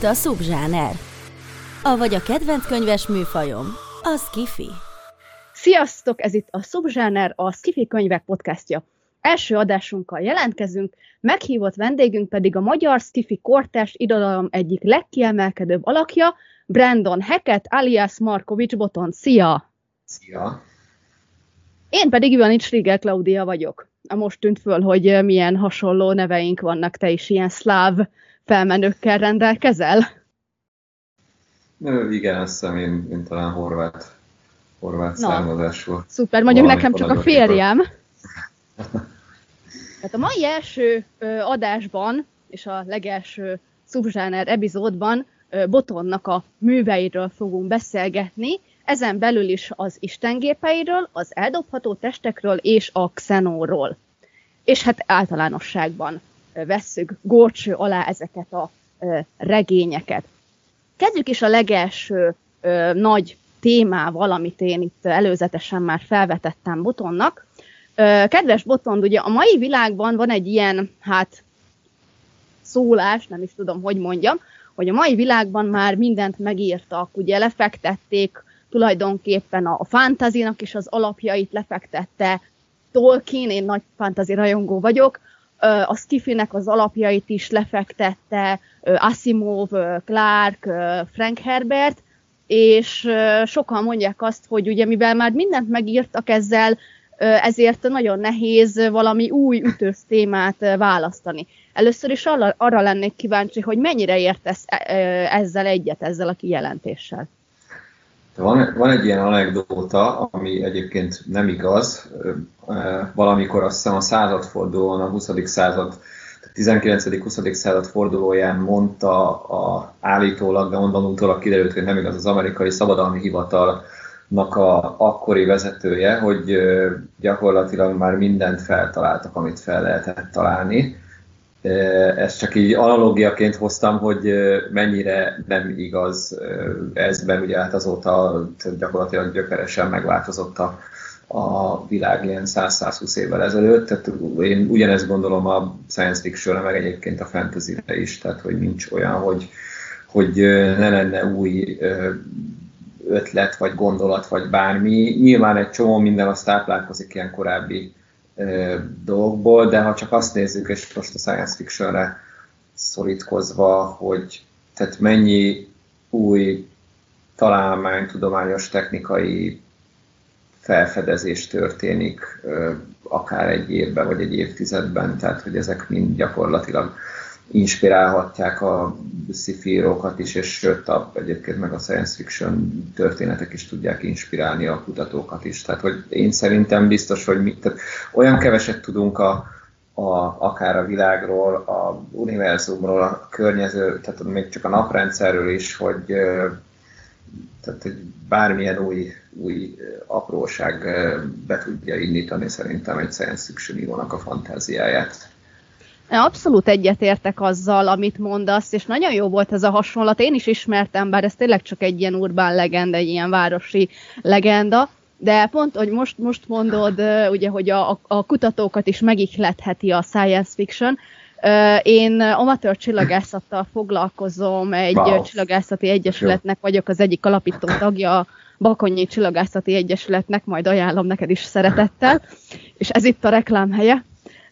Itt a Subzsáner. Avagy a kedvenc könyves műfajom, a Skifi. Sziasztok, ez itt a Subzsáner, a Skifi könyvek podcastja. Első adásunkkal jelentkezünk, meghívott vendégünk pedig a magyar Skifi kortárs irodalom egyik legkiemelkedőbb alakja, Brandon Hackett alias Markovics Boton. Szia! Szia! Én pedig Ivanics Rigel Klaudia vagyok. Most tűnt föl, hogy milyen hasonló neveink vannak, te is ilyen szláv felmenőkkel rendelkezel? Ö, igen, azt hiszem én, én talán horvát, horvát származású. Szuper, mondjuk nekem csak a férjem. Tehát a mai első ö, adásban, és a legelső szubzsáner epizódban ö, Botonnak a műveiről fogunk beszélgetni, ezen belül is az istengépeiről, az eldobható testekről és a xenóról. És hát általánosságban vesszük górcső alá ezeket a regényeket. Kezdjük is a legelső nagy témával, amit én itt előzetesen már felvetettem Botonnak. Kedves Botond, ugye a mai világban van egy ilyen, hát szólás, nem is tudom, hogy mondjam, hogy a mai világban már mindent megírtak, ugye lefektették tulajdonképpen a, a fantazinak is az alapjait lefektette Tolkien, én nagy fantazi rajongó vagyok, a skifinek az alapjait is lefektette Asimov, Clark, Frank Herbert, és sokan mondják azt, hogy ugye mivel már mindent megírtak ezzel, ezért nagyon nehéz valami új ütős témát választani. Először is arra, arra lennék kíváncsi, hogy mennyire értesz ezzel egyet, ezzel a kijelentéssel. Van, van egy ilyen anekdóta, ami egyébként nem igaz. Valamikor azt hiszem a századfordulón, a 20. század, 19.-20. század fordulóján mondta a, állítólag, de onnan utólag kiderült, hogy nem igaz, az amerikai szabadalmi hivatalnak a akkori vezetője, hogy gyakorlatilag már mindent feltaláltak, amit fel lehetett találni ezt csak így analógiaként hoztam, hogy mennyire nem igaz ez, mert ugye hát azóta gyakorlatilag gyökeresen megváltozott a, a világ ilyen 100-120 évvel ezelőtt, tehát én ugyanezt gondolom a science fiction meg egyébként a fantasy is, tehát hogy nincs olyan, hogy, hogy ne lenne új ötlet, vagy gondolat, vagy bármi. Nyilván egy csomó minden az táplálkozik ilyen korábbi dolgokból, de ha csak azt nézzük, és most a science fictionre szorítkozva, hogy tehát mennyi új találmány, tudományos, technikai felfedezés történik akár egy évben, vagy egy évtizedben, tehát hogy ezek mind gyakorlatilag inspirálhatják a szifírókat is, és sőt, a, egyébként meg a science fiction történetek is tudják inspirálni a kutatókat is. Tehát, hogy én szerintem biztos, hogy mi, tehát olyan keveset tudunk a, a, akár a világról, a univerzumról, a környező, tehát még csak a naprendszerről is, hogy tehát hogy bármilyen új, új apróság be tudja indítani szerintem egy science fiction írónak a fantáziáját. Abszolút egyetértek azzal, amit mondasz, és nagyon jó volt ez a hasonlat. Én is ismertem, bár ez tényleg csak egy ilyen urbán legenda, egy ilyen városi legenda, de pont, hogy most, most mondod, ugye, hogy a, a kutatókat is megihletheti a science fiction, én amatőr csillagászattal foglalkozom, egy wow. csillagászati egyesületnek vagyok az egyik alapító tagja, a Bakonyi Csillagászati Egyesületnek, majd ajánlom neked is szeretettel, és ez itt a reklám helye.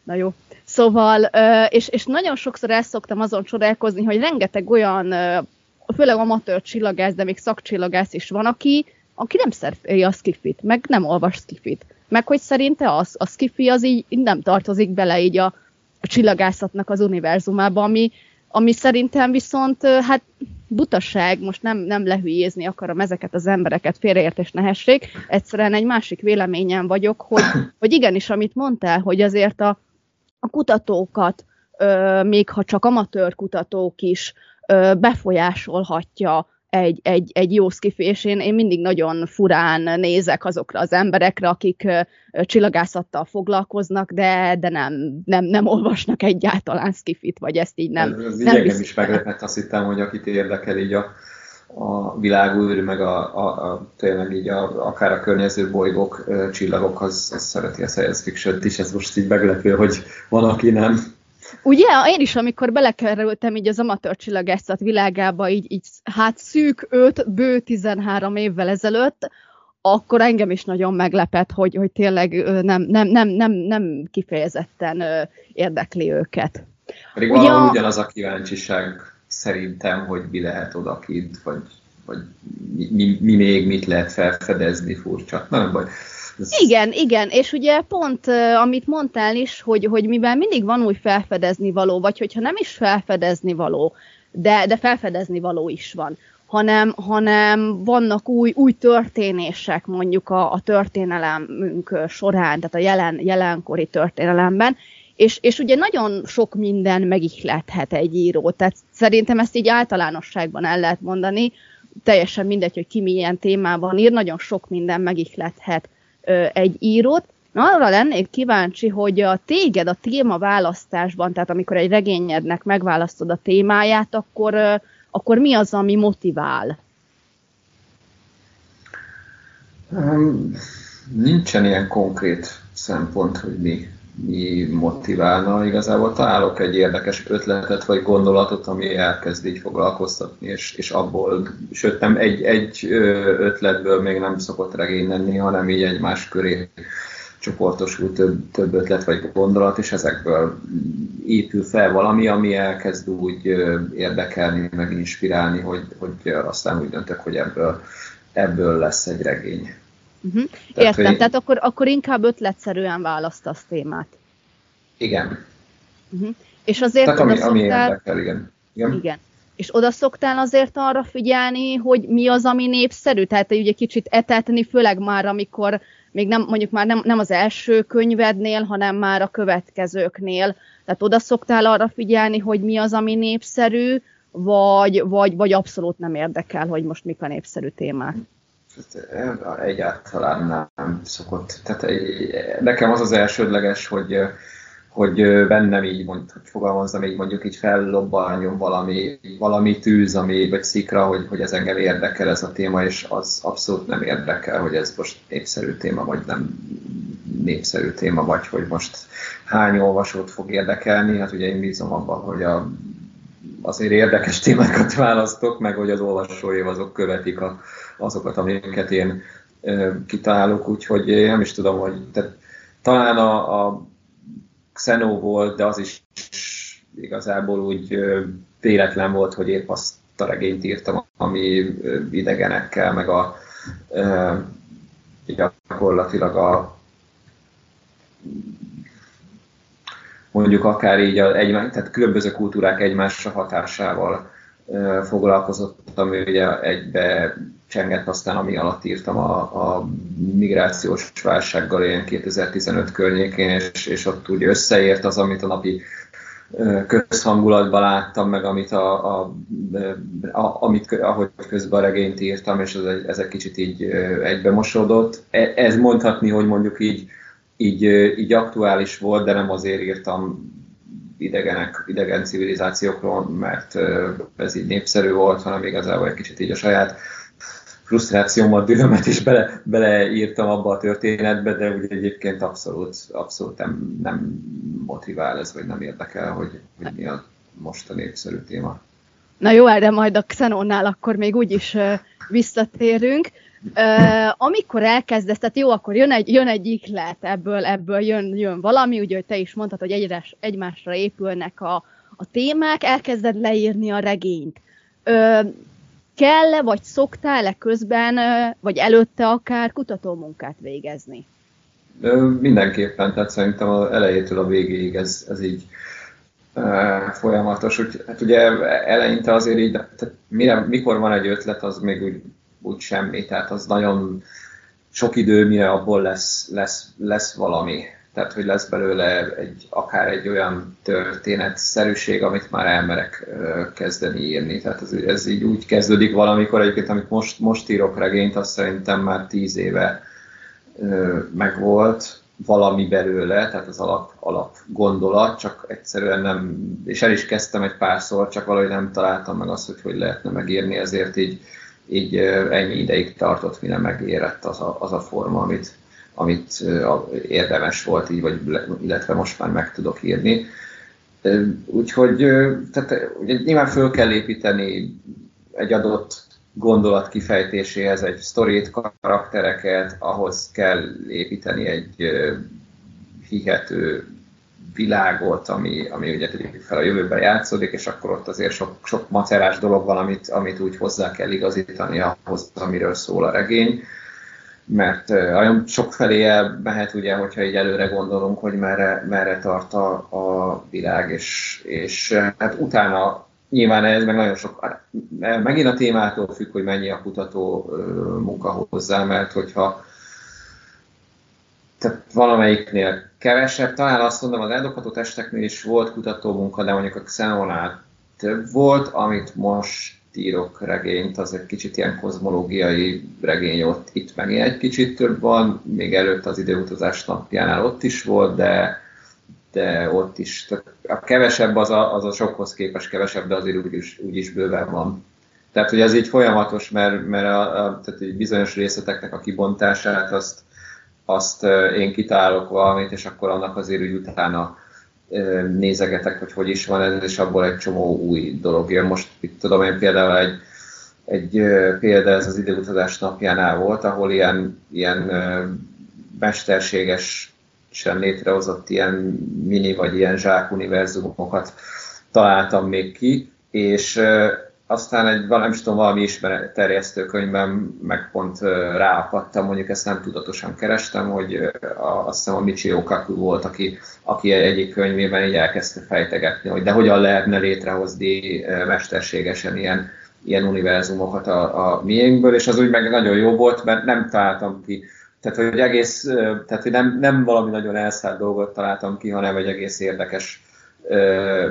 Na jó, Szóval, és, és nagyon sokszor el szoktam azon csodálkozni, hogy rengeteg olyan, főleg amatőr csillagász, de még szakcsillagász is van, aki, aki nem szereti a skifit, meg nem olvas skifit. Meg hogy szerinte az, a skifi az így nem tartozik bele így a, a csillagászatnak az univerzumába, ami, ami szerintem viszont hát butaság, most nem, nem lehülyézni akarom ezeket az embereket, félreértés nehesség, egyszerűen egy másik véleményen vagyok, hogy, hogy igenis, amit mondtál, hogy azért a, a kutatókat, még ha csak amatőr kutatók is, befolyásolhatja egy, egy, egy jó skifi, és én, én mindig nagyon furán nézek azokra az emberekre, akik csillagászattal foglalkoznak, de, de nem, nem, nem olvasnak egyáltalán skifit, vagy ezt így nem. Ez, ez nem is meglepett, azt hittem, hogy akit érdekel így a, a világűr, meg a, a, a, tényleg így a, akár a környező bolygók, csillagok, az, az szereti a science fiction is, ez most így meglepő, hogy van, aki nem. Ugye, én is, amikor belekerültem így az amatőr csillagászat világába, így, így hát szűk 5, bő 13 évvel ezelőtt, akkor engem is nagyon meglepett, hogy, hogy tényleg nem, nem, nem, nem, nem kifejezetten érdekli őket. Pedig Ugye, valahol ugyanaz a kíváncsiság szerintem, hogy mi lehet odakint, vagy, vagy mi, mi, mi még mit lehet felfedezni furcsa. Nem baj. Ez... Igen, igen, és ugye pont, amit mondtál is, hogy, hogy mivel mindig van új felfedezni való, vagy hogyha nem is felfedezni való, de, de felfedezni való is van, hanem, hanem vannak új, új történések mondjuk a, a történelemünk során, tehát a jelen, jelenkori történelemben, és, és ugye nagyon sok minden megihlethet egy író, tehát szerintem ezt így általánosságban el lehet mondani, teljesen mindegy, hogy ki milyen témában ír, nagyon sok minden megihlethet ö, egy írót. Na, arra lennék kíváncsi, hogy a téged a téma választásban, tehát amikor egy regényednek megválasztod a témáját, akkor, ö, akkor mi az, ami motivál? Um, nincsen ilyen konkrét szempont, hogy mi mi motiválna. Igazából találok egy érdekes ötletet vagy gondolatot, ami elkezd így foglalkoztatni, és, és abból, sőt nem egy, egy ötletből még nem szokott regény lenni, hanem így egymás köré csoportosul több, több ötlet vagy gondolat, és ezekből épül fel valami, ami elkezd úgy érdekelni, meg inspirálni, hogy, hogy aztán úgy döntök, hogy ebből, ebből lesz egy regény. Uh-huh. Tehát, Értem, hogy... tehát akkor, akkor inkább ötletszerűen választasz témát. Igen. Uh-huh. És azért tehát ami, ami érdekel, igen. igen. Igen. És oda szoktál azért arra figyelni, hogy mi az, ami népszerű? Tehát ugye kicsit etetni, főleg már, amikor még nem, mondjuk már nem, nem az első könyvednél, hanem már a következőknél. Tehát oda szoktál arra figyelni, hogy mi az, ami népszerű, vagy, vagy, vagy abszolút nem érdekel, hogy most mik a népszerű témák? Egyáltalán nem szokott. Tehát nekem az az elsődleges, hogy, hogy bennem így, mond, hogy fogalmazzam így mondjuk így fellobbanjon valami, valami tűz, ami, vagy szikra, hogy, hogy ez engem érdekel ez a téma, és az abszolút nem érdekel, hogy ez most népszerű téma, vagy nem népszerű téma, vagy hogy most hány olvasót fog érdekelni. Hát ugye én bízom abban, hogy a, azért érdekes témákat választok, meg hogy az olvasói azok követik a, azokat, amiket én kitalálok, úgyhogy nem is tudom, hogy tehát, talán a, a Xeno volt, de az is igazából úgy véletlen volt, hogy épp azt a regényt írtam, ami idegenekkel, meg a gyakorlatilag a mondjuk akár így egy, tehát különböző kultúrák egymásra hatásával foglalkozott, ami ugye egybe csengett aztán, ami alatt írtam a, a migrációs válsággal ilyen 2015 környékén, és, és ott úgy összeért az, amit a napi közhangulatban láttam, meg amit, a, a, a, amit ahogy közben a regényt írtam, és ez egy, ez egy kicsit így egybe mosódott. E, ez mondhatni, hogy mondjuk így, így, így aktuális volt, de nem azért írtam idegenek, idegen civilizációkról, mert ez így népszerű volt, hanem igazából egy kicsit így a saját frusztrációmat, dühömet is bele, beleírtam abba a történetbe, de ugye egyébként abszolút, abszolút nem, nem motivál ez, vagy nem érdekel, hogy, hogy mi a most a népszerű téma. Na jó, de majd a Xenonnál akkor még úgyis visszatérünk. Uh, amikor elkezdesz, tehát jó, akkor jön egy, jön egy iklet, ebből, ebből jön, jön valami, ugye, hogy te is mondtad, hogy egyrás, egymásra épülnek a, a témák, elkezded leírni a regényt. Uh, kell-e, vagy szoktál-e közben, vagy előtte akár kutatómunkát végezni? Mindenképpen, tehát szerintem az elejétől a végéig ez, ez így folyamatos. Úgy, hát ugye eleinte azért így, tehát mire, mikor van egy ötlet, az még úgy, úgy semmi, tehát az nagyon sok idő, mire abból lesz, lesz, lesz valami. Tehát, hogy lesz belőle egy, akár egy olyan történetszerűség, amit már elmerek kezdeni írni. Tehát ez, ez így úgy kezdődik valamikor, egyébként amit most, most írok regényt, azt szerintem már tíz éve megvolt, valami belőle, tehát az alap, alap gondolat, csak egyszerűen nem, és el is kezdtem egy párszor, csak valahogy nem találtam meg azt, hogy hogy lehetne megírni, ezért így, így ennyi ideig tartott, mire megérett az a, az a forma, amit, amit érdemes volt így, vagy, illetve most már meg tudok írni. Úgyhogy tehát, ugye nyilván föl kell építeni egy adott gondolat kifejtéséhez egy sztorit, karaktereket, ahhoz kell építeni egy hihető világot, ami, ami ugye tegyük fel a jövőben játszódik, és akkor ott azért sok, sok macerás dolog van, amit, amit úgy hozzá kell igazítani ahhoz, amiről szól a regény. Mert olyan sok felé mehet, ugye, hogyha így előre gondolunk, hogy merre, merre tart a, a világ, és, és hát utána Nyilván ez meg nagyon sok, megint a témától függ, hogy mennyi a kutató munka hozzá, mert hogyha tehát valamelyiknél kevesebb, talán azt mondom, az eldobható testeknél is volt kutató munka, de mondjuk a Xenonál több volt, amit most írok regényt, az egy kicsit ilyen kozmológiai regény ott, itt megint egy kicsit több van, még előtt az időutazás napjánál ott is volt, de de ott is a kevesebb az a, az a sokhoz képest kevesebb, de azért úgyis, úgyis bőven van. Tehát, hogy ez így folyamatos, mert, mert a, a, tehát egy bizonyos részleteknek a kibontását azt, azt én kitálok valamit, és akkor annak azért úgy utána nézegetek, hogy hogy is van ez, és abból egy csomó új dolog jön. Most itt tudom én például egy, egy példa ez az időutazás napjánál volt, ahol ilyen, ilyen mesterséges sem létrehozott ilyen mini vagy ilyen zsák univerzumokat találtam még ki, és aztán egy, is tudom, valami ismeretterjesztő könyvben meg pont ráakadtam, mondjuk ezt nem tudatosan kerestem, hogy a, azt hiszem a Michio Kaku volt, aki, aki egyik könyvében így elkezdte fejtegetni, hogy de hogyan lehetne létrehozni mesterségesen ilyen, ilyen univerzumokat a, a miénkből, és az úgy meg nagyon jó volt, mert nem találtam ki. Tehát, hogy egész, tehát, hogy nem, nem valami nagyon elszállt dolgot találtam ki, hanem egy egész érdekes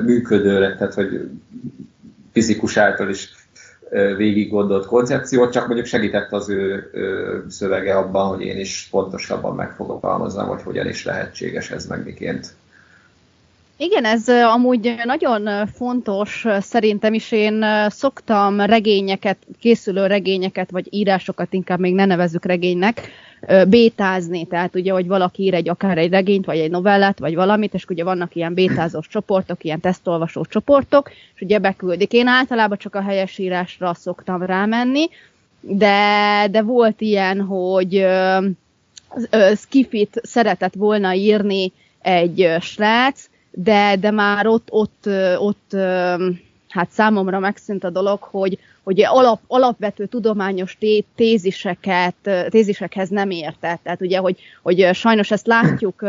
működő, tehát, hogy fizikus által is végig gondolt koncepciót, csak mondjuk segített az ő, szövege abban, hogy én is pontosabban megfogalmazzam, hogy hogyan is lehetséges ez meg miként. Igen, ez amúgy nagyon fontos szerintem is. Én szoktam regényeket, készülő regényeket, vagy írásokat inkább még ne nevezzük regénynek, bétázni, tehát ugye, hogy valaki ír egy akár egy regényt, vagy egy novellát, vagy valamit, és ugye vannak ilyen bétázós csoportok, ilyen tesztolvasó csoportok, és ugye beküldik. Én általában csak a helyesírásra szoktam rámenni, de, de volt ilyen, hogy ö, Skifit szeretett volna írni egy srác, de, de már ott, ott, ott hát számomra megszűnt a dolog, hogy, hogy alap, alapvető tudományos té, téziseket, tézisekhez nem értett. Tehát ugye, hogy, hogy sajnos ezt látjuk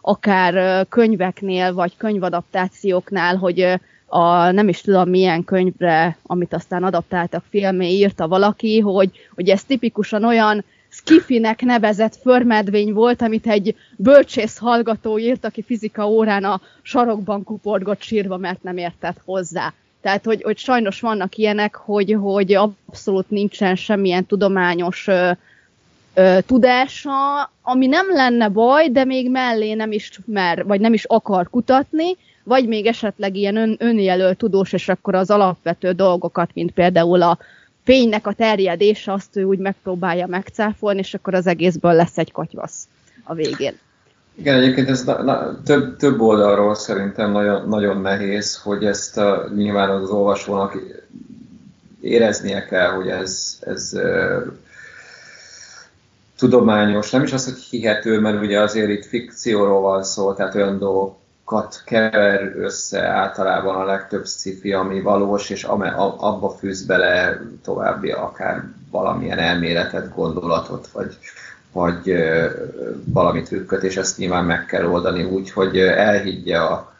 akár könyveknél, vagy könyvadaptációknál, hogy a nem is tudom milyen könyvre, amit aztán adaptáltak filmé, írta valaki, hogy, hogy ez tipikusan olyan Skifinek nevezett förmedvény volt, amit egy bölcsész hallgató írt, aki fizika órán a sarokban kuporgott sírva, mert nem értett hozzá. Tehát, hogy, hogy sajnos vannak ilyenek, hogy, hogy abszolút nincsen semmilyen tudományos ö, ö, tudása, ami nem lenne baj, de még mellé nem is mer, vagy nem is akar kutatni, vagy még esetleg ilyen ön, önjelölt tudós, és akkor az alapvető dolgokat, mint például a fénynek a terjedése, azt ő úgy megpróbálja megcáfolni, és akkor az egészből lesz egy katyvasz a végén. Igen, egyébként ez na, na, több, több oldalról szerintem nagyon, nagyon nehéz, hogy ezt a, nyilván az olvasónak éreznie kell, hogy ez, ez uh, tudományos, nem is az, hogy hihető, mert ugye azért itt fikcióról van szó, tehát olyan dolgokat kever össze általában a legtöbb sci ami valós, és abba fűz bele további akár valamilyen elméletet, gondolatot, vagy, vagy valami trükköt, és ezt nyilván meg kell oldani úgy, hogy elhiggye a,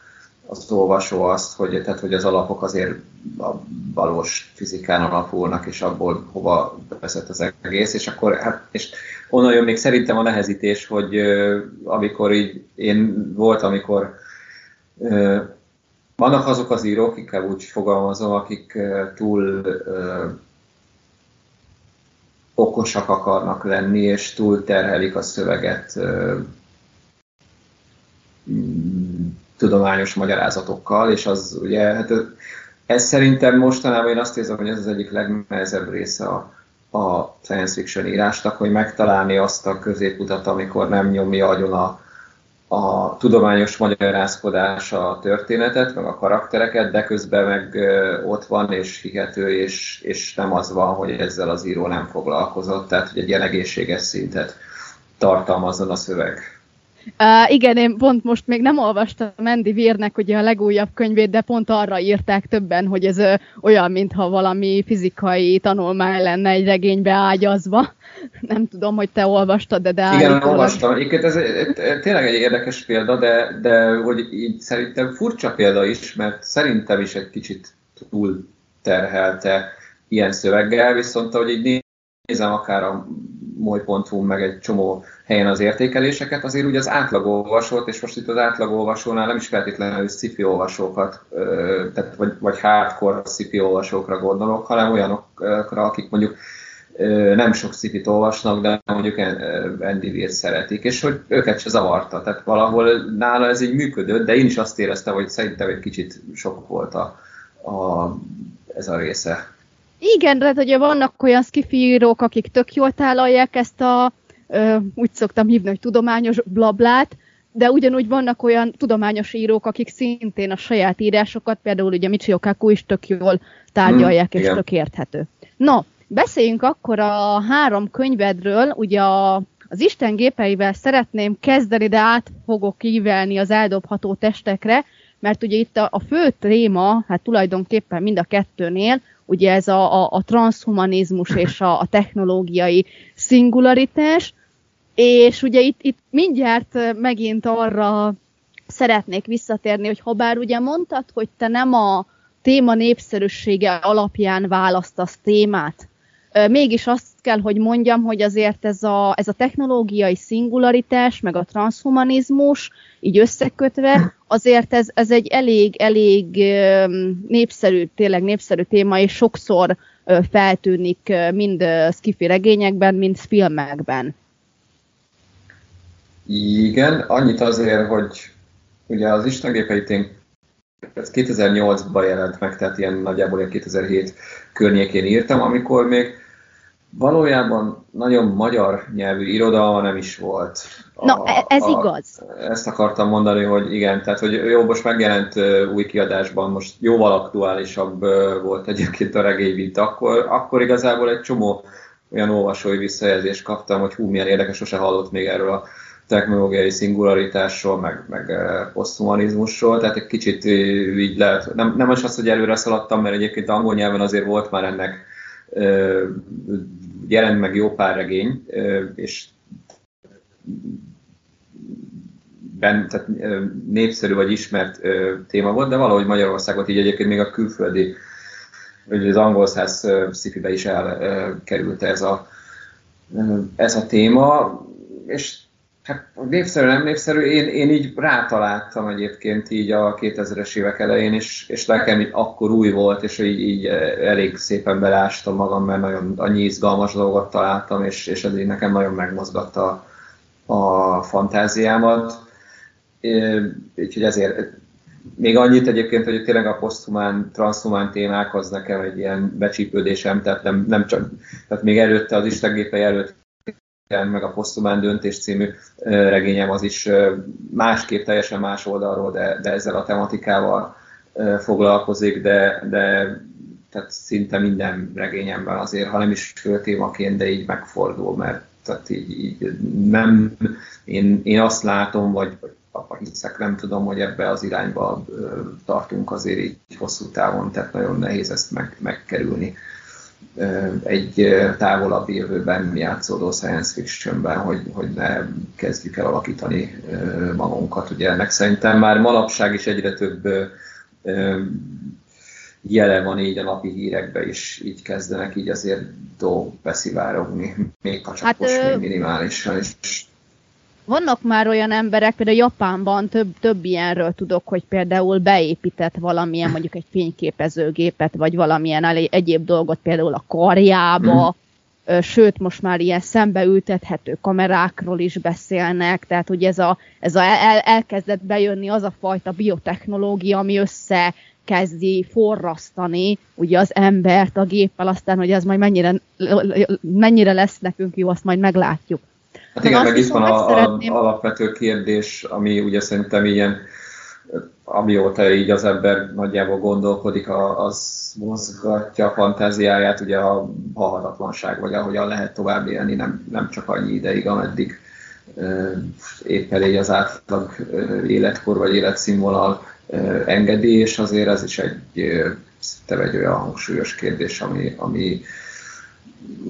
az olvasó azt, hogy, tehát, hogy az alapok azért a valós fizikán alapulnak, és abból hova vezet az egész, és akkor hát, és onnan jön még szerintem a nehezítés, hogy amikor így én volt, amikor vannak azok az írók, inkább úgy fogalmazom, akik túl okosak akarnak lenni, és túl terhelik a szöveget tudományos magyarázatokkal, és az ugye, hát ez szerintem mostanában én azt érzem, hogy ez az egyik legnehezebb része a, a science fiction írásnak, hogy megtalálni azt a középutat, amikor nem nyomja agyon a, a tudományos magyarázkodás a történetet, meg a karaktereket, de közben meg ott van és hihető, és, és nem az van, hogy ezzel az író nem foglalkozott, tehát hogy egy ilyen egészséges szintet tartalmazzon a szöveg. Uh, igen, én pont most még nem olvastam Andy Weirnek ugye a legújabb könyvét, de pont arra írták többen, hogy ez uh, olyan, mintha valami fizikai tanulmány lenne egy regénybe ágyazva. Nem tudom, hogy te olvastad, de... de igen, olvastam. Egyébként ez, ez tényleg egy érdekes példa, de, de hogy így szerintem furcsa példa is, mert szerintem is egy kicsit túl terhelte ilyen szöveggel, viszont ahogy így nézem akár a moly.hu meg egy csomó helyen az értékeléseket, azért ugye az átlagolvasót, és most itt az átlagolvasónál nem is feltétlenül sci olvasókat, tehát vagy, vagy hardcore sci olvasókra gondolok, hanem olyanokra, akik mondjuk nem sok sci olvasnak, de mondjuk Andy szeretik, és hogy őket se zavarta. Tehát valahol nála ez így működött, de én is azt éreztem, hogy szerintem egy kicsit sok volt a, a, ez a része. Igen, de hát ugye vannak olyan skifírók, akik tök jól tálalják ezt a, ö, úgy szoktam hívni, hogy tudományos blablát, de ugyanúgy vannak olyan tudományos írók, akik szintén a saját írásokat, például ugye Michio Kaku is tök jól tárgyalják, mm, és igen. tök érthető. No, beszéljünk akkor a három könyvedről, ugye a, az Isten gépeivel szeretném kezdeni, de át fogok ívelni az eldobható testekre, mert ugye itt a, a fő téma, hát tulajdonképpen mind a kettőnél, ugye ez a, a, a transhumanizmus és a, a technológiai szingularitás, és ugye itt, itt mindjárt megint arra szeretnék visszatérni, hogy ha bár ugye mondtad, hogy te nem a téma népszerűsége alapján választasz témát, mégis azt kell, hogy mondjam, hogy azért ez a, ez a technológiai szingularitás, meg a transhumanizmus, így összekötve, azért ez, ez egy elég, elég népszerű, tényleg népszerű téma, és sokszor feltűnik mind skifi regényekben, mind filmekben. Igen, annyit azért, hogy ugye az Istengépeit én ez 2008-ban jelent meg, tehát ilyen nagyjából 2007 környékén írtam, amikor még valójában nagyon magyar nyelvű irodalma nem is volt. A, Na, e- ez a, igaz. Ezt akartam mondani, hogy igen, tehát hogy jó, most megjelent új kiadásban, most jóval aktuálisabb volt egyébként a regény, mint akkor. Akkor igazából egy csomó olyan olvasói visszajelzést kaptam, hogy hú, milyen érdekes, sose hallott még erről a technológiai szingularitásról, meg, meg poszthumanizmusról, tehát egy kicsit így lehet, nem, nem is az, hogy előre szaladtam, mert egyébként angol nyelven azért volt már ennek jelent meg jó pár regény, és ben, tehát népszerű vagy ismert téma volt, de valahogy Magyarországot így egyébként még a külföldi, vagy az angol száz szifibe is elkerült ez a, ez a téma, és Hát népszerű, nem népszerű, én, én így rátaláltam egyébként így a 2000-es évek elején, és, és nekem így akkor új volt, és így, így elég szépen belástam magam, mert nagyon annyi izgalmas dolgot találtam, és, és ez így nekem nagyon megmozgatta a, a fantáziámat. Úgyhogy ezért még annyit egyébként, hogy tényleg a poszthumán, transhumán témák az nekem egy ilyen becsípődésem, tehát nem, nem csak, tehát még előtte az istengépei előtt meg a Posztumán döntés című regényem az is másképp, teljesen más oldalról, de, de ezzel a tematikával foglalkozik, de, de tehát szinte minden regényemben azért, ha nem is fő témaként, de így megfordul, mert tehát így, így nem, én, én azt látom, vagy, apa hiszek, nem tudom, hogy ebbe az irányba tartunk azért így hosszú távon, tehát nagyon nehéz ezt meg, megkerülni egy távolabbi jövőben játszódó science fictionben, hogy, hogy ne kezdjük el alakítani magunkat. Ugye ennek szerintem már manapság is egyre több jele van így a napi hírekbe is, így kezdenek így azért dolgok beszivárogni, még ha csak hát, most még minimálisan is. Vannak már olyan emberek, például Japánban több, több ilyenről tudok, hogy például beépített valamilyen mondjuk egy fényképezőgépet, vagy valamilyen egyéb dolgot például a karjába, mm sőt, most már ilyen szembeültethető kamerákról is beszélnek, tehát hogy ez a, ez a el, elkezdett bejönni az a fajta biotechnológia, ami össze kezdi forrasztani ugye az embert a géppel, aztán hogy ez majd mennyire, mennyire lesz nekünk jó, azt majd meglátjuk. Hát igen, meg itt van a, szeretném... alapvető kérdés, ami ugye szerintem ilyen, amióta így az ember nagyjából gondolkodik, az mozgatja a fantáziáját, ugye a halhatatlanság, vagy ahogyan lehet tovább élni, nem, nem csak annyi ideig, ameddig épp elég az átlag életkor vagy életszínvonal engedi, és azért ez is egy, egy olyan hangsúlyos kérdés, ami, ami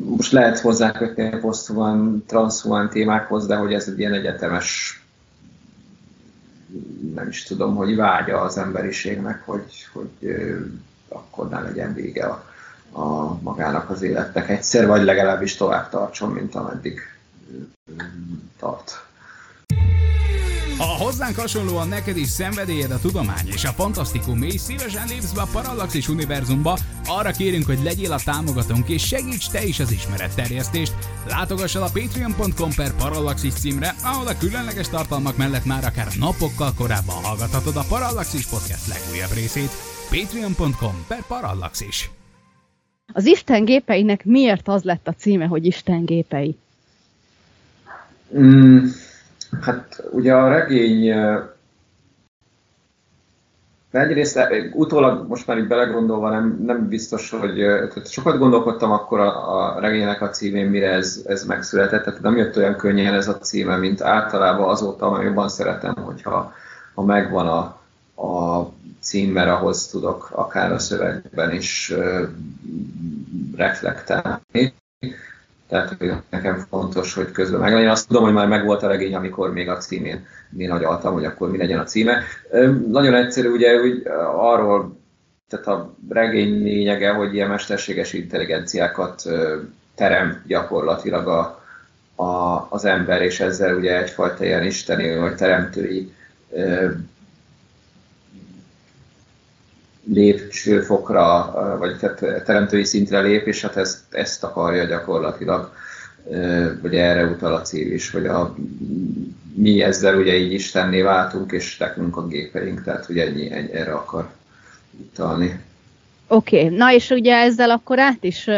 most lehet hozzákötni a poszthumán, transzhumán témákhoz, de hogy ez egy ilyen egyetemes nem is tudom, hogy vágya az emberiségnek, hogy, hogy akkor ne legyen vége a, a magának az életnek egyszer, vagy legalábbis tovább tartson, mint ameddig tart. Ha hozzánk hasonlóan neked is szenvedélyed a tudomány és a fantasztikum, és szívesen lépsz be a Parallaxis univerzumba, arra kérünk, hogy legyél a támogatónk és segíts te is az ismeretterjesztést. Látogass el a patreon.com per Parallaxis címre, ahol a különleges tartalmak mellett már akár napokkal korábban hallgathatod a Parallaxis podcast legújabb részét. Patreon.com per Parallaxis. Az Isten gépeinek miért az lett a címe, hogy Isten gépei? Mm, hát ugye a regény egyrészt utólag most már így belegondolva nem, nem biztos, hogy tehát sokat gondolkodtam akkor a, a regénynek a címén, mire ez, ez megszületett, tehát nem jött olyan könnyen ez a címe, mint általában azóta, mert jobban szeretem, hogyha ha megvan a, a cím, mert ahhoz tudok akár a szövegben is reflektálni. Tehát nekem fontos, hogy közben meglegyen. Azt tudom, hogy már megvolt a regény, amikor még a címén mi nagyaltam, hogy akkor mi legyen a címe. Nagyon egyszerű, ugye hogy arról, tehát a regény lényege, hogy ilyen mesterséges intelligenciákat terem gyakorlatilag a, a, az ember, és ezzel ugye egyfajta ilyen isteni vagy teremtői lépcsőfokra, vagy tehát teremtői szintre lép, és hát ezt, ezt akarja gyakorlatilag, vagy erre utal a cél is, hogy a, mi ezzel ugye így Istenné váltunk, és nekünk a gépeink, tehát ugye ennyi, ennyi erre akar utalni. Oké, okay. na és ugye ezzel akkor át is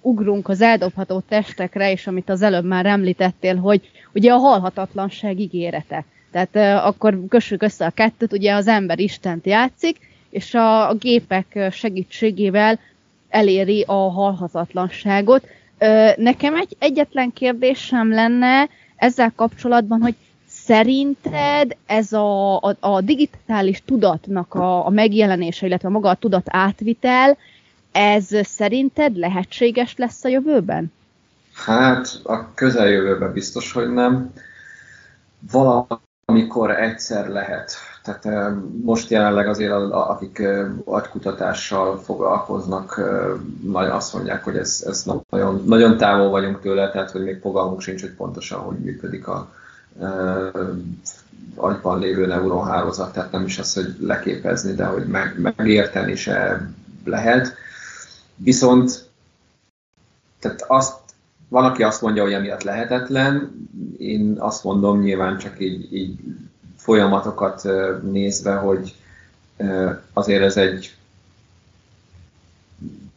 ugrunk az eldobható testekre, és amit az előbb már említettél, hogy ugye a halhatatlanság ígérete. Tehát akkor kössük össze a kettőt, ugye az ember Istent játszik, és a, gépek segítségével eléri a halhatatlanságot. Nekem egy egyetlen kérdésem lenne ezzel kapcsolatban, hogy szerinted ez a, a, a digitális tudatnak a, a megjelenése, illetve maga a tudat átvitel, ez szerinted lehetséges lesz a jövőben? Hát a közeljövőben biztos, hogy nem. Valamikor egyszer lehet. Tehát most jelenleg azért akik agykutatással foglalkoznak, majd azt mondják, hogy ez, ez nagyon, nagyon távol vagyunk tőle, tehát hogy még fogalmunk sincs, hogy pontosan hogy működik a agyban lévő neuronhálózat, tehát nem is az, hogy leképezni, de hogy meg, megérteni se lehet. Viszont tehát azt, van, aki azt mondja, hogy emiatt lehetetlen, én azt mondom nyilván csak így, így folyamatokat nézve, hogy azért ez egy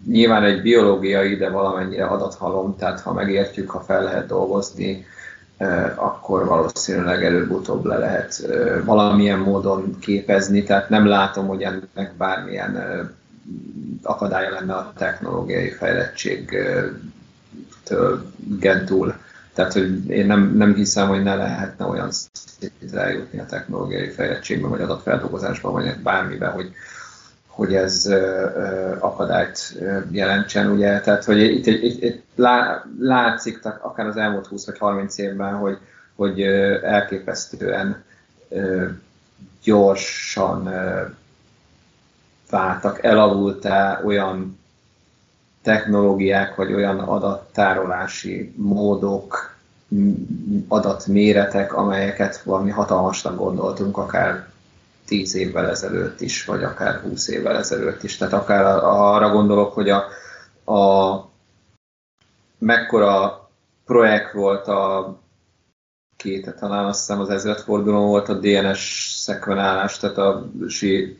nyilván egy biológiai, de valamennyire adathalom, tehát ha megértjük, ha fel lehet dolgozni, akkor valószínűleg előbb-utóbb le lehet valamilyen módon képezni, tehát nem látom, hogy ennek bármilyen akadálya lenne a technológiai fejlettségtől gentúl. Tehát, hogy én nem, nem hiszem, hogy ne lehetne olyan szintre eljutni a technológiai fejlettségben, vagy adatfeldolgozásban, vagy bármiben, hogy, hogy ez akadályt jelentsen, ugye, tehát hogy itt, itt, itt, itt látszik, akár az elmúlt 20 vagy 30 évben, hogy, hogy elképesztően gyorsan váltak, elavultá olyan technológiák, vagy olyan adattárolási módok, adatméretek, amelyeket valami hatalmasnak gondoltunk, akár 10 évvel ezelőtt is, vagy akár 20 évvel ezelőtt is. Tehát akár arra gondolok, hogy a, a mekkora projekt volt a két, talán azt hiszem az ezredfordulón volt a DNS szekvenálás, tehát a sí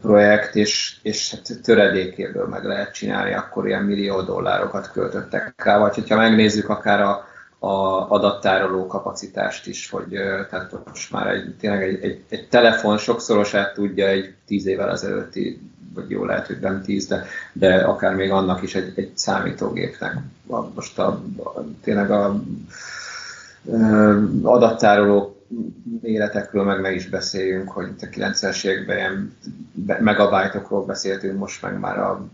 projekt, és, és hát töredékéből meg lehet csinálni, akkor ilyen millió dollárokat költöttek rá, vagy hogyha megnézzük akár a, a adattároló kapacitást is, hogy tehát most már egy, tényleg egy, egy, egy telefon sokszorosát tudja egy tíz évvel ezelőtti, vagy jó lehet, hogy nem tíz, de, de akár még annak is egy, egy számítógépnek. Most a, tényleg a, a adattároló méretekről meg meg is beszéljünk, hogy a 90-es években ilyen megabájtokról beszéltünk, most meg már a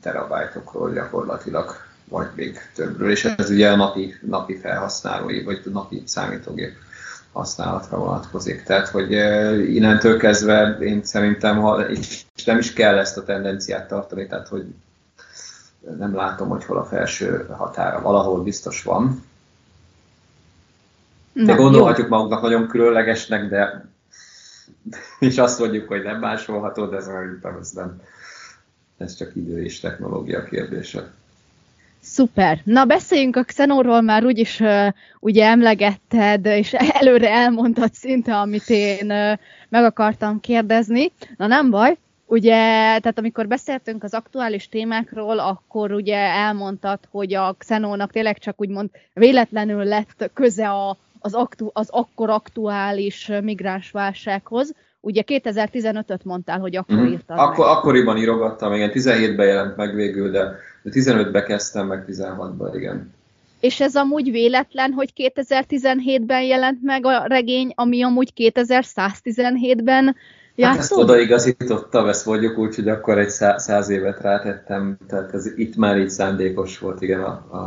terabájtokról gyakorlatilag, vagy még többről, és ez ugye a napi, napi felhasználói, vagy napi számítógép használatra vonatkozik. Tehát, hogy innentől kezdve én szerintem, ha, és nem is kell ezt a tendenciát tartani, tehát, hogy nem látom, hogy hol a felső határa. Valahol biztos van, de Na, gondolhatjuk jó. magunknak nagyon különlegesnek, de és azt mondjuk, hogy nem másolható, de ez szerintem ez nem, ez csak idő és technológia kérdése. Szuper. Na beszéljünk a Xenorról, már úgyis uh, ugye emlegetted, és előre elmondtad szinte, amit én uh, meg akartam kérdezni. Na nem baj, ugye, tehát amikor beszéltünk az aktuális témákról, akkor ugye elmondtad, hogy a Xenónak tényleg csak úgymond véletlenül lett köze a, az, aktu, az akkor aktuális migránsválsághoz. Ugye 2015-öt mondtál, hogy akkor mm. írtad akkor, meg. Akkoriban írogattam, igen, 17-ben jelent meg végül, de 15-ben kezdtem meg 16-ban, igen. És ez amúgy véletlen, hogy 2017-ben jelent meg a regény, ami amúgy 2117-ben Hát ezt odaigazítottam, ezt mondjuk úgy, hogy akkor egy száz évet rátettem, tehát ez itt már így szándékos volt, igen, a, a,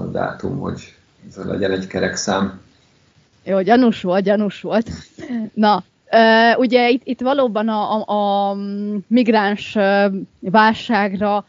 a dátum, hogy ez legyen egy kerek szám. Jó, gyanús volt, gyanús volt. Na, ugye itt, itt valóban a, a, a migráns válságra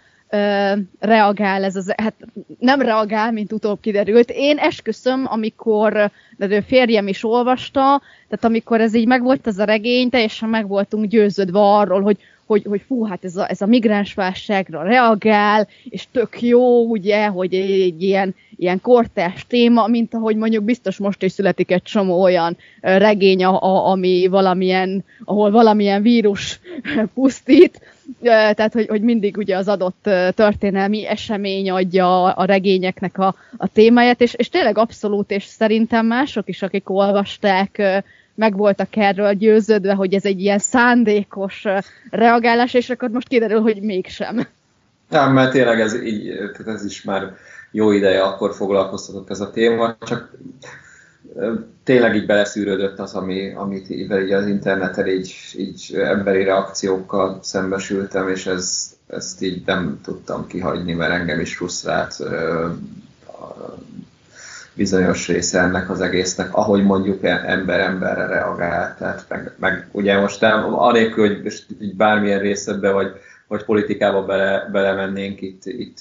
reagál ez az, hát nem reagál, mint utóbb kiderült. Én esküszöm, amikor, de férjem is olvasta, tehát amikor ez így megvolt ez a regény, teljesen meg voltunk győződve arról, hogy hogy, hogy fú, hát ez a, ez a migránsválságra reagál, és tök jó, ugye, hogy egy ilyen, ilyen kortás téma, mint ahogy mondjuk biztos most is születik egy csomó olyan regény, a, ami valamilyen, ahol valamilyen vírus pusztít, tehát hogy, hogy mindig ugye az adott történelmi esemény adja a regényeknek a, a témáját, és, és tényleg abszolút, és szerintem mások is, akik olvasták, meg voltak erről győződve, hogy ez egy ilyen szándékos reagálás, és akkor most kiderül, hogy mégsem. Nem, mert tényleg ez, így, ez is már jó ideje akkor foglalkoztatott ez a téma, csak tényleg így beleszűrődött az, ami, amit így az interneten így, így emberi reakciókkal szembesültem, és ez, ezt így nem tudtam kihagyni, mert engem is frusztrált bizonyos része ennek az egésznek, ahogy mondjuk e- ember emberre reagál. Tehát meg, meg ugye most nem, anélkül, hogy most így bármilyen részletbe vagy, vagy politikába bele, belemennénk itt, itt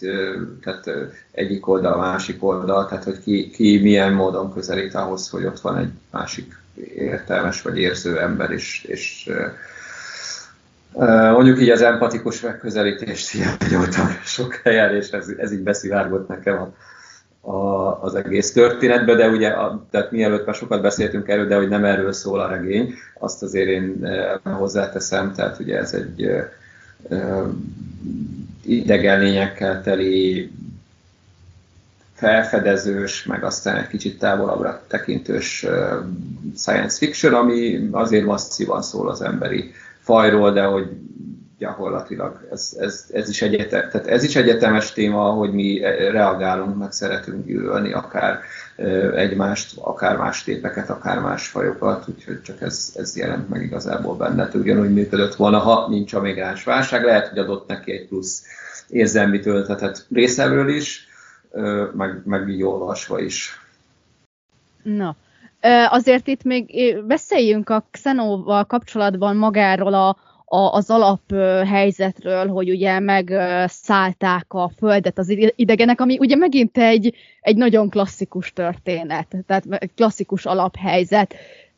tehát egyik oldal, másik oldal, tehát hogy ki, ki milyen módon közelít ahhoz, hogy ott van egy másik értelmes vagy érző ember is, és mondjuk így az empatikus megközelítést hiányoltam sok helyen, és ez, ez így beszivárgott nekem a, a, az egész történetbe, de ugye, a, tehát mielőtt már sokat beszéltünk erről, de hogy nem erről szól a regény, azt azért én e, hozzáteszem, tehát ugye ez egy e, e, idegen lényekkel teli felfedezős, meg aztán egy kicsit távolabbra tekintős science fiction, ami azért masszívan szól az emberi fajról, de hogy gyakorlatilag ez, ez, ez, is egyetem, tehát ez is egyetemes téma, hogy mi reagálunk, meg szeretünk gyűlölni akár egymást, akár más tépeket, akár más fajokat, úgyhogy csak ez, ez jelent meg igazából benne. Ugyanúgy működött volna, ha nincs a migráns válság, lehet, hogy adott neki egy plusz érzelmi töltetet részemről is, meg, meg így olvasva is. Na, azért itt még beszéljünk a Xenóval kapcsolatban magáról a, a, az alaphelyzetről, hogy ugye megszállták a földet az idegenek, ami ugye megint egy, egy nagyon klasszikus történet, tehát klasszikus alaphelyzet.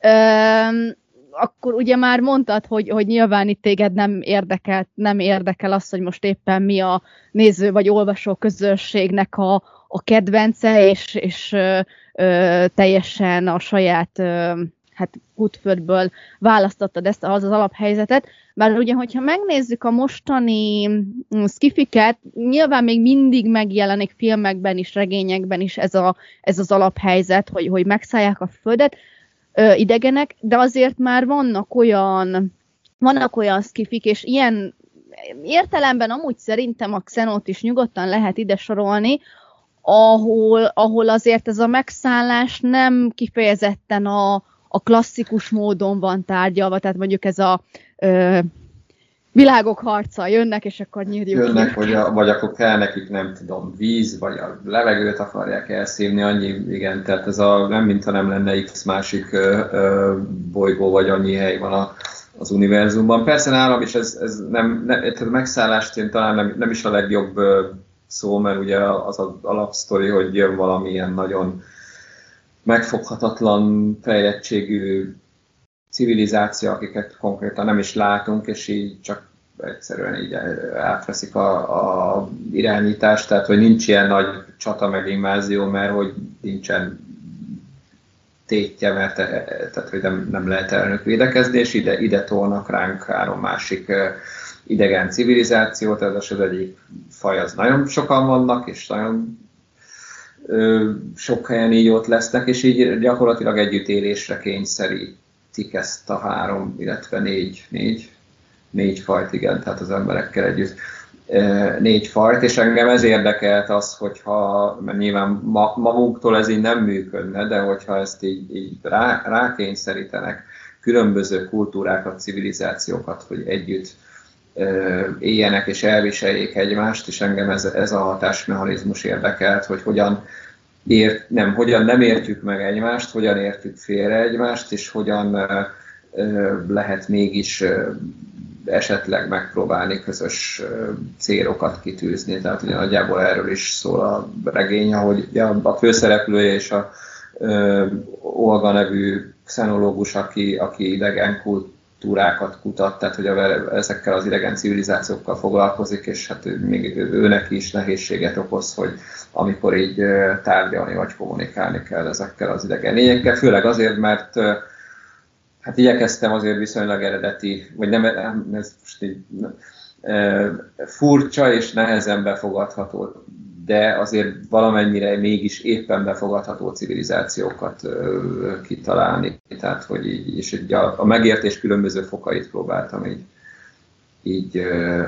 Üm, akkor ugye már mondtad, hogy, hogy nyilván itt téged nem érdekel, nem érdekel az, hogy most éppen mi a néző vagy olvasó közösségnek a, a kedvence, és, és ö, ö, teljesen a saját ö, hát útföldből választottad ezt az, az alaphelyzetet, bár ugye, hogyha megnézzük a mostani mm, skifiket, nyilván még mindig megjelenik filmekben is, regényekben is ez, a, ez az alaphelyzet, hogy, hogy megszállják a földet, ö, idegenek, de azért már vannak olyan, vannak olyan skifik, és ilyen értelemben amúgy szerintem a Xenót is nyugodtan lehet ide sorolni, ahol, ahol azért ez a megszállás nem kifejezetten a, a klasszikus módon van tárgyalva, tehát mondjuk ez a ö, világok harca, jönnek, és akkor nyírjuk. Jönnek, vagy, a, vagy akkor kell nekik, nem tudom, víz, vagy a levegőt akarják elszívni, annyi, igen, tehát ez a, nem mintha nem lenne X másik ö, ö, bolygó, vagy annyi hely van a, az univerzumban. Persze nálam is ez, ez nem, nem tehát megszállást én talán nem, nem is a legjobb szó, mert ugye az az alapsztori, hogy jön valamilyen nagyon megfoghatatlan fejlettségű civilizáció, akiket konkrétan nem is látunk, és így csak egyszerűen így átveszik a, a irányítást, tehát hogy nincs ilyen nagy csata meg invázió, mert hogy nincsen tétje, mert tehát, hogy nem, nem lehet ellenük védekezni, és ide, ide tolnak ránk három másik idegen civilizációt, ez az egyik faj az nagyon sokan vannak, és nagyon sok helyen így ott lesznek, és így gyakorlatilag együttélésre kényszerítik ezt a három, illetve négy, négy, négy fajt, igen, tehát az emberekkel együtt. Négy fajt, és engem ez érdekelt az, hogyha, mert nyilván ma, magunktól ez így nem működne, de hogyha ezt így, így rá, rákényszerítenek különböző kultúrákat, civilizációkat, hogy együtt éljenek és elviseljék egymást, és engem ez, ez a hatásmechanizmus érdekelt, hogy hogyan, ért, nem, hogyan nem értjük meg egymást, hogyan értjük félre egymást, és hogyan lehet mégis esetleg megpróbálni közös célokat kitűzni. Tehát ugye nagyjából erről is szól a regény, hogy a főszereplője és a Olga nevű xenológus, aki, aki idegen kult, túrákat kutat, tehát hogy a, ezekkel az idegen civilizációkkal foglalkozik, és hát még őnek is nehézséget okoz, hogy amikor így tárgyalni vagy kommunikálni kell ezekkel az idegen lényekkel, főleg azért, mert hát igyekeztem azért viszonylag eredeti, vagy nem, ez most így, furcsa és nehezen befogadható de azért valamennyire mégis éppen befogadható civilizációkat kitalálni. Tehát, hogy így, és így a, a megértés különböző fokait próbáltam így, így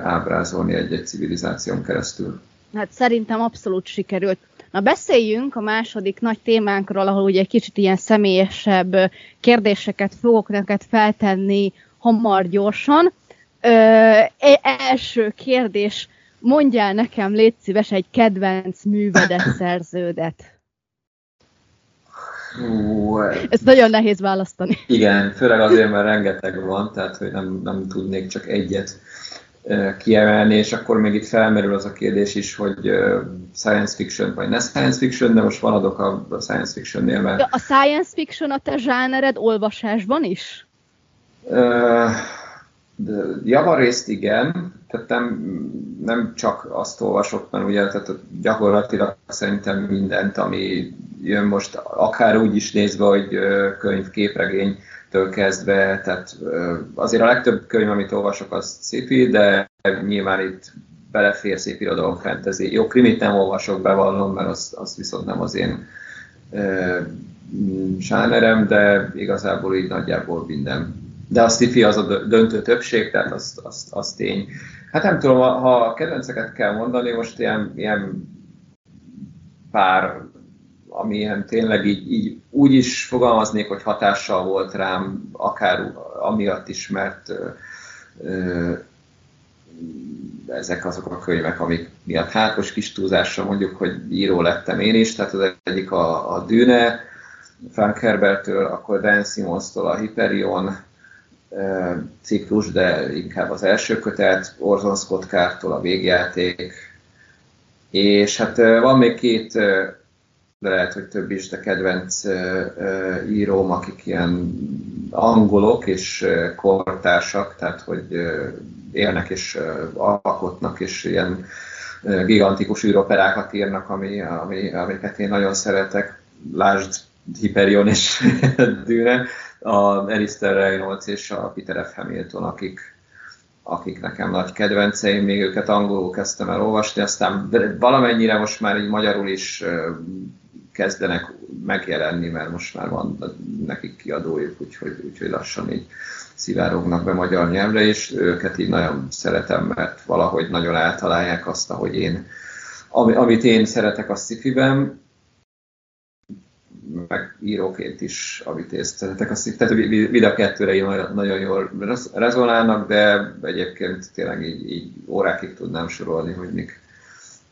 ábrázolni egy-egy civilizáción keresztül. Hát szerintem abszolút sikerült. Na beszéljünk a második nagy témánkról, ahol ugye egy kicsit ilyen személyesebb kérdéseket fogok neked feltenni hamar gyorsan. Ö, e- első kérdés, mondjál nekem, légy szíves, egy kedvenc művedet, szerződet. Hú, Ezt nagyon nehéz választani. Igen, főleg azért, mert rengeteg van, tehát hogy nem, nem tudnék csak egyet kiemelni, és akkor még itt felmerül az a kérdés is, hogy science fiction vagy ne science fiction, de most maradok a science fictionnél, mert... A science fiction a te zsánered olvasásban is? Uh, javarészt igen, tehát nem, nem csak azt olvasok, mert ugye tehát gyakorlatilag szerintem mindent, ami jön most, akár úgy is nézve, hogy könyv, képregénytől kezdve, tehát azért a legtöbb könyv, amit olvasok, az sci de nyilván itt belefér szép irodalom, fantasy. Jó, krimit nem olvasok, bevallom, mert az, az viszont nem az én sánerem, de igazából így nagyjából minden de a sci az a döntő többség, tehát az, az, az tény. Hát nem tudom, ha a kedvenceket kell mondani, most ilyen, ilyen pár, ami ilyen tényleg így, így úgy is fogalmaznék, hogy hatással volt rám, akár amiatt is, mert ö, ö, ezek azok a könyvek, amik miatt hátkos kis túlzásra mondjuk, hogy író lettem én is, tehát az egyik a, a Dűne, Frank Herbertől, akkor Dan Simonstól a Hyperion ciklus, de inkább az első kötet, Orson Scott Cardtól a végjáték, és hát van még két, de lehet, hogy több is, de kedvenc íróm, akik ilyen angolok és kortársak, tehát hogy élnek és alkotnak, és ilyen gigantikus űroperákat írnak, ami, ami, amiket én nagyon szeretek. Lásd Hyperion és Dűne, a Alistair Reynolds és a Peter F. Hamilton, akik, akik nekem nagy kedvenceim, még őket angolul kezdtem el olvasni, aztán valamennyire most már így magyarul is kezdenek megjelenni, mert most már van nekik kiadójuk, úgyhogy, úgyhogy lassan így szivárognak be magyar nyelvre, és őket így nagyon szeretem, mert valahogy nagyon eltalálják azt, ahogy én, amit én szeretek a sci meg íróként is, amit én szeretek. Azt, tehát mind a kettőre nagyon, nagyon jól rezonálnak, de egyébként tényleg így, így órákig tudnám sorolni, hogy mik,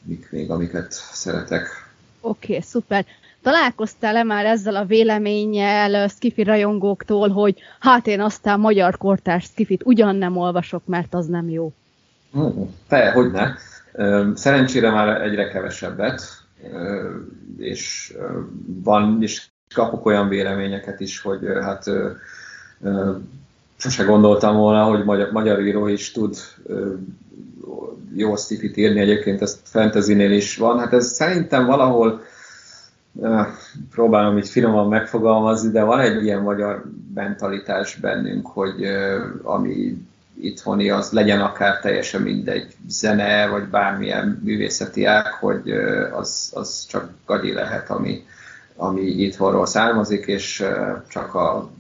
mik még, amiket szeretek. Oké, okay, szuper. Találkoztál-e már ezzel a véleménnyel skifi rajongóktól, hogy hát én aztán magyar kortárs skifit ugyan nem olvasok, mert az nem jó? Te, hogy ne. Szerencsére már egyre kevesebbet, és van, és kapok olyan véleményeket is, hogy hát sose gondoltam volna, hogy magyar, magyar író is tud jó szifit írni, egyébként ezt fantasy is van. Hát ez szerintem valahol próbálom így finoman megfogalmazni, de van egy ilyen magyar mentalitás bennünk, hogy ami itthoni, az legyen akár teljesen mindegy zene, vagy bármilyen művészeti ág, hogy az, az csak gagyi lehet, ami, ami itthonról származik, és csak a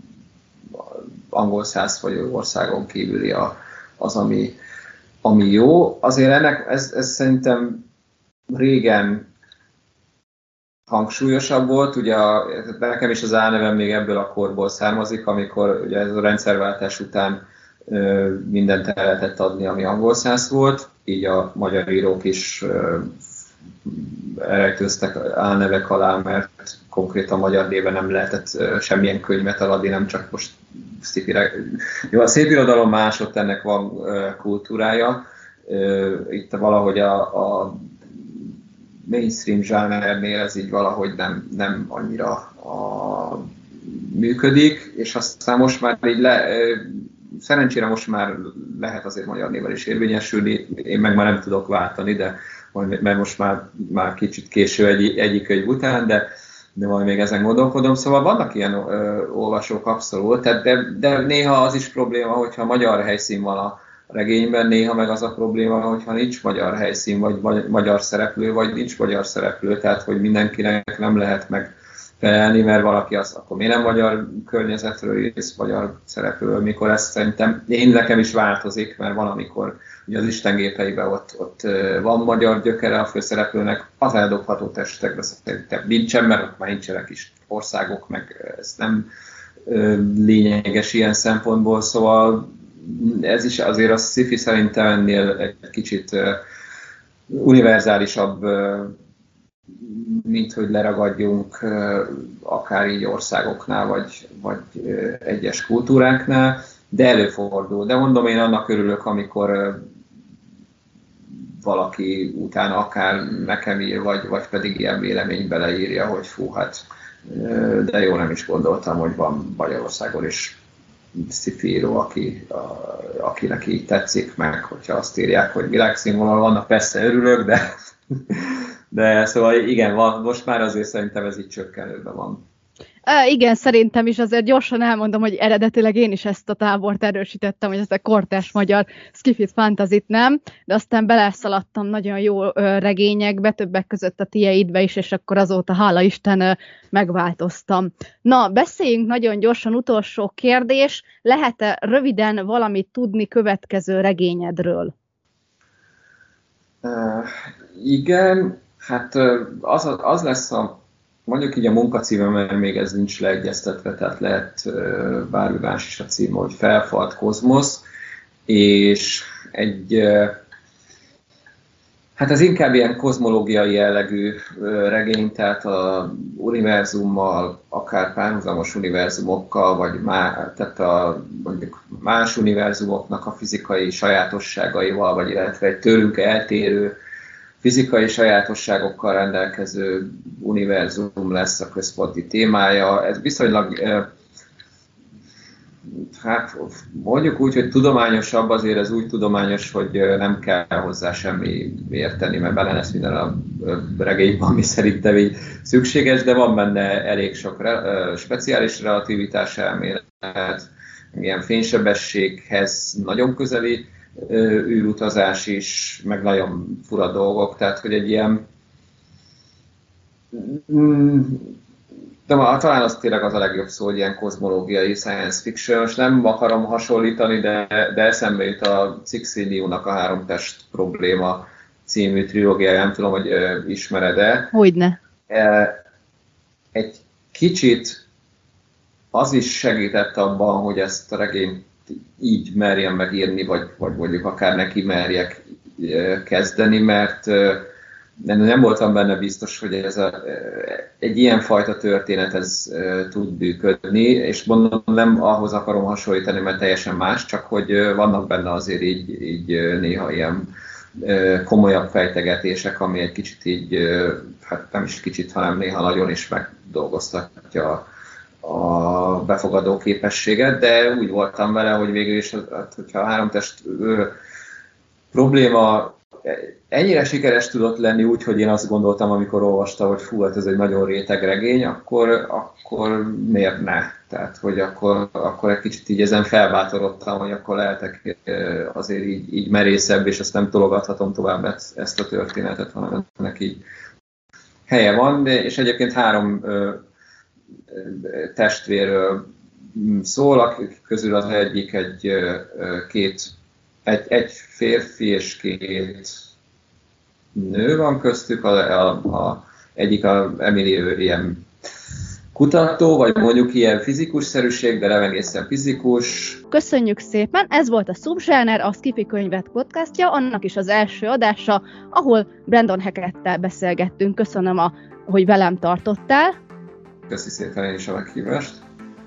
angol száz vagy országon kívüli a, az, ami, ami jó. Azért ennek, ez, ez szerintem régen hangsúlyosabb volt, ugye a, nekem is az álnevem még ebből a korból származik, amikor ugye ez a rendszerváltás után mindent el lehetett adni, ami angol száz volt, így a magyar írók is elrejtőztek álnevek alá, mert konkrétan magyar néven nem lehetett semmilyen könyvet eladni, nem csak most szépire. Jó, a szép irodalom másott, ennek van kultúrája. Itt valahogy a, a mainstream zsánernél ez így valahogy nem, nem annyira a, működik, és aztán most már így le, szerencsére most már lehet azért magyar nével is érvényesülni, én meg már nem tudok váltani, de mert most már, már kicsit késő egy, egyik könyv után, de, de majd még ezen gondolkodom. Szóval vannak ilyen ö, olvasók abszolút, tehát de, de néha az is probléma, hogyha magyar helyszín van a regényben, néha meg az a probléma, hogyha nincs magyar helyszín, vagy magyar szereplő, vagy nincs magyar szereplő, tehát hogy mindenkinek nem lehet meg felelni, mert valaki az, akkor miért nem magyar környezetről írsz, magyar szereplőről, mikor ezt szerintem én nekem is változik, mert van, amikor ugye az Isten gépeiben ott, ott van magyar gyökere a főszereplőnek, az eldobható testekbe szerintem nincsen, mert ott már nincsenek is országok, meg ez nem lényeges ilyen szempontból, szóval ez is azért a sci szerintem ennél egy kicsit univerzálisabb mint hogy leragadjunk akár így országoknál, vagy, vagy egyes kultúráknál, de előfordul. De mondom, én annak örülök, amikor valaki utána akár nekem ír, vagy, vagy pedig ilyen vélemény beleírja, hogy fú, hát de jó, nem is gondoltam, hogy van Magyarországon is szifíró, aki, a, akinek így tetszik meg, hogyha azt írják, hogy világszínvonal vannak, persze örülök, de de szóval igen, van, most már azért szerintem ez így csökkenőben van. E, igen, szerintem is azért gyorsan elmondom, hogy eredetileg én is ezt a tábort erősítettem, hogy ez a kortás magyar skifit fantazit nem, de aztán beleszaladtam nagyon jó regényekbe, többek között a tieidbe is, és akkor azóta hála Isten megváltoztam. Na, beszéljünk nagyon gyorsan, utolsó kérdés, lehet-e röviden valamit tudni következő regényedről? Uh, igen, Hát az, az lesz a, mondjuk így a munkacíme, mert még ez nincs leegyeztetve, tehát lehet bármi más is a cím, hogy Felfalt Kozmosz, és egy Hát ez inkább ilyen kozmológiai jellegű regény, tehát a univerzummal, akár párhuzamos univerzumokkal, vagy má, tehát a, mondjuk más univerzumoknak a fizikai sajátosságaival, vagy illetve egy tőlünk eltérő fizikai sajátosságokkal rendelkező univerzum lesz a központi témája. Ez viszonylag hát mondjuk úgy, hogy tudományosabb, azért ez úgy tudományos, hogy nem kell hozzá semmi érteni, mert bele lesz minden a regényben, ami szerintem így szükséges, de van benne elég sok re, speciális relativitás elmélet, ilyen fénysebességhez nagyon közeli űrutazás is, meg nagyon fura dolgok, tehát hogy egy ilyen mm, de ma, talán az tényleg az a legjobb szó, hogy ilyen kozmológiai science fiction. Most nem akarom hasonlítani, de, de eszembe jut a Cixiniu-nak a három test probléma című trilógiája, nem tudom, hogy ö, ismered-e. Hogyne. E, egy kicsit az is segített abban, hogy ezt a regényt így merjem megírni, vagy, vagy mondjuk akár neki merjek kezdeni, mert nem, voltam benne biztos, hogy ez a, egy ilyen fajta történet ez tud működni, és mondom, nem ahhoz akarom hasonlítani, mert teljesen más, csak hogy vannak benne azért így, így néha ilyen komolyabb fejtegetések, ami egy kicsit így, hát nem is kicsit, hanem néha nagyon is megdolgoztatja a befogadó képességet, de úgy voltam vele, hogy végül is, hát, hogyha a háromtest probléma ennyire sikeres tudott lenni úgy, hogy én azt gondoltam, amikor olvastam, hogy fú, hát ez egy nagyon réteg regény, akkor, akkor miért ne? Tehát, hogy akkor, akkor egy kicsit így ezen felbátorodtam, hogy akkor lehetek azért így, így merészebb, és ezt nem tologathatom tovább ezt, ezt a történetet, hanem ennek így helye van, és egyébként három ö, testvérről szól, akik közül az egyik egy két egy, egy férfi és két nő van köztük, a, a, a egyik a Emily ilyen kutató, vagy mondjuk ilyen fizikus-szerűség, de nem egészen fizikus. Köszönjük szépen! Ez volt a Subzsáner, a Skippy könyvet podcastja, annak is az első adása, ahol Brandon Hekettel beszélgettünk. Köszönöm, a, hogy velem tartottál. Köszi szépen én is a meghívást.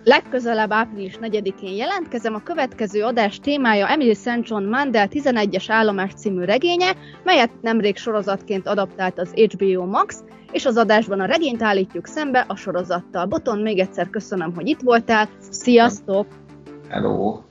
Legközelebb április 4-én jelentkezem, a következő adás témája Emily St. John Mandel 11-es állomás című regénye, melyet nemrég sorozatként adaptált az HBO Max, és az adásban a regényt állítjuk szembe a sorozattal. Boton, még egyszer köszönöm, hogy itt voltál. Sziasztok! Hello!